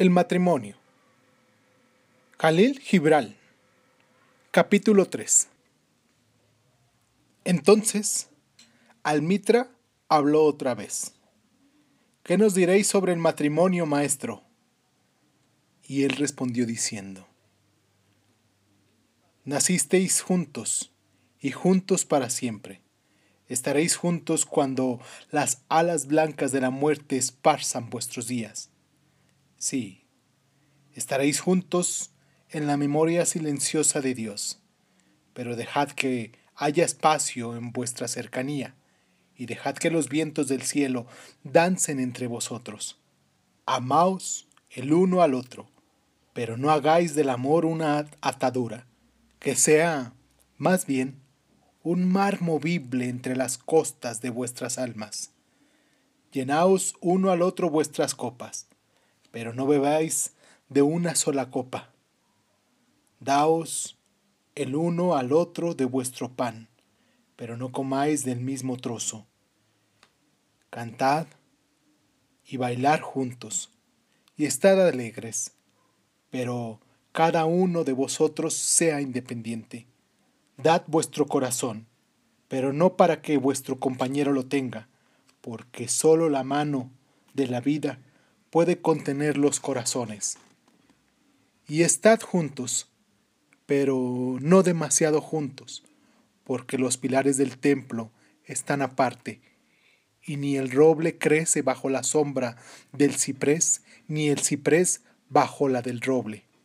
El matrimonio. Khalil Gibral. Capítulo 3. Entonces, Almitra habló otra vez. ¿Qué nos diréis sobre el matrimonio, maestro? Y él respondió diciendo, Nacisteis juntos, y juntos para siempre. Estaréis juntos cuando las alas blancas de la muerte esparzan vuestros días Sí, estaréis juntos en la memoria silenciosa de Dios, pero dejad que haya espacio en vuestra cercanía, y dejad que los vientos del cielo dancen entre vosotros. Amaos el uno al otro, pero no hagáis del amor una atadura, que sea, más bien, un mar movible entre las costas de vuestras almas. Llenaos uno al otro vuestras copas, pero no bebáis de una sola copa. Daos el uno al otro de vuestro pan, pero no comáis del mismo trozo. Cantad y bailar juntos, y estad alegres, pero cada uno de vosotros sea independiente. Dad vuestro corazón, pero no para que vuestro compañero lo tenga, porque sólo la mano de la vida puede contener los corazones. Y estad juntos, pero no demasiado juntos, porque los pilares del templo están aparte, y ni el roble crece bajo la sombra del ciprés, ni el ciprés bajo la del roble.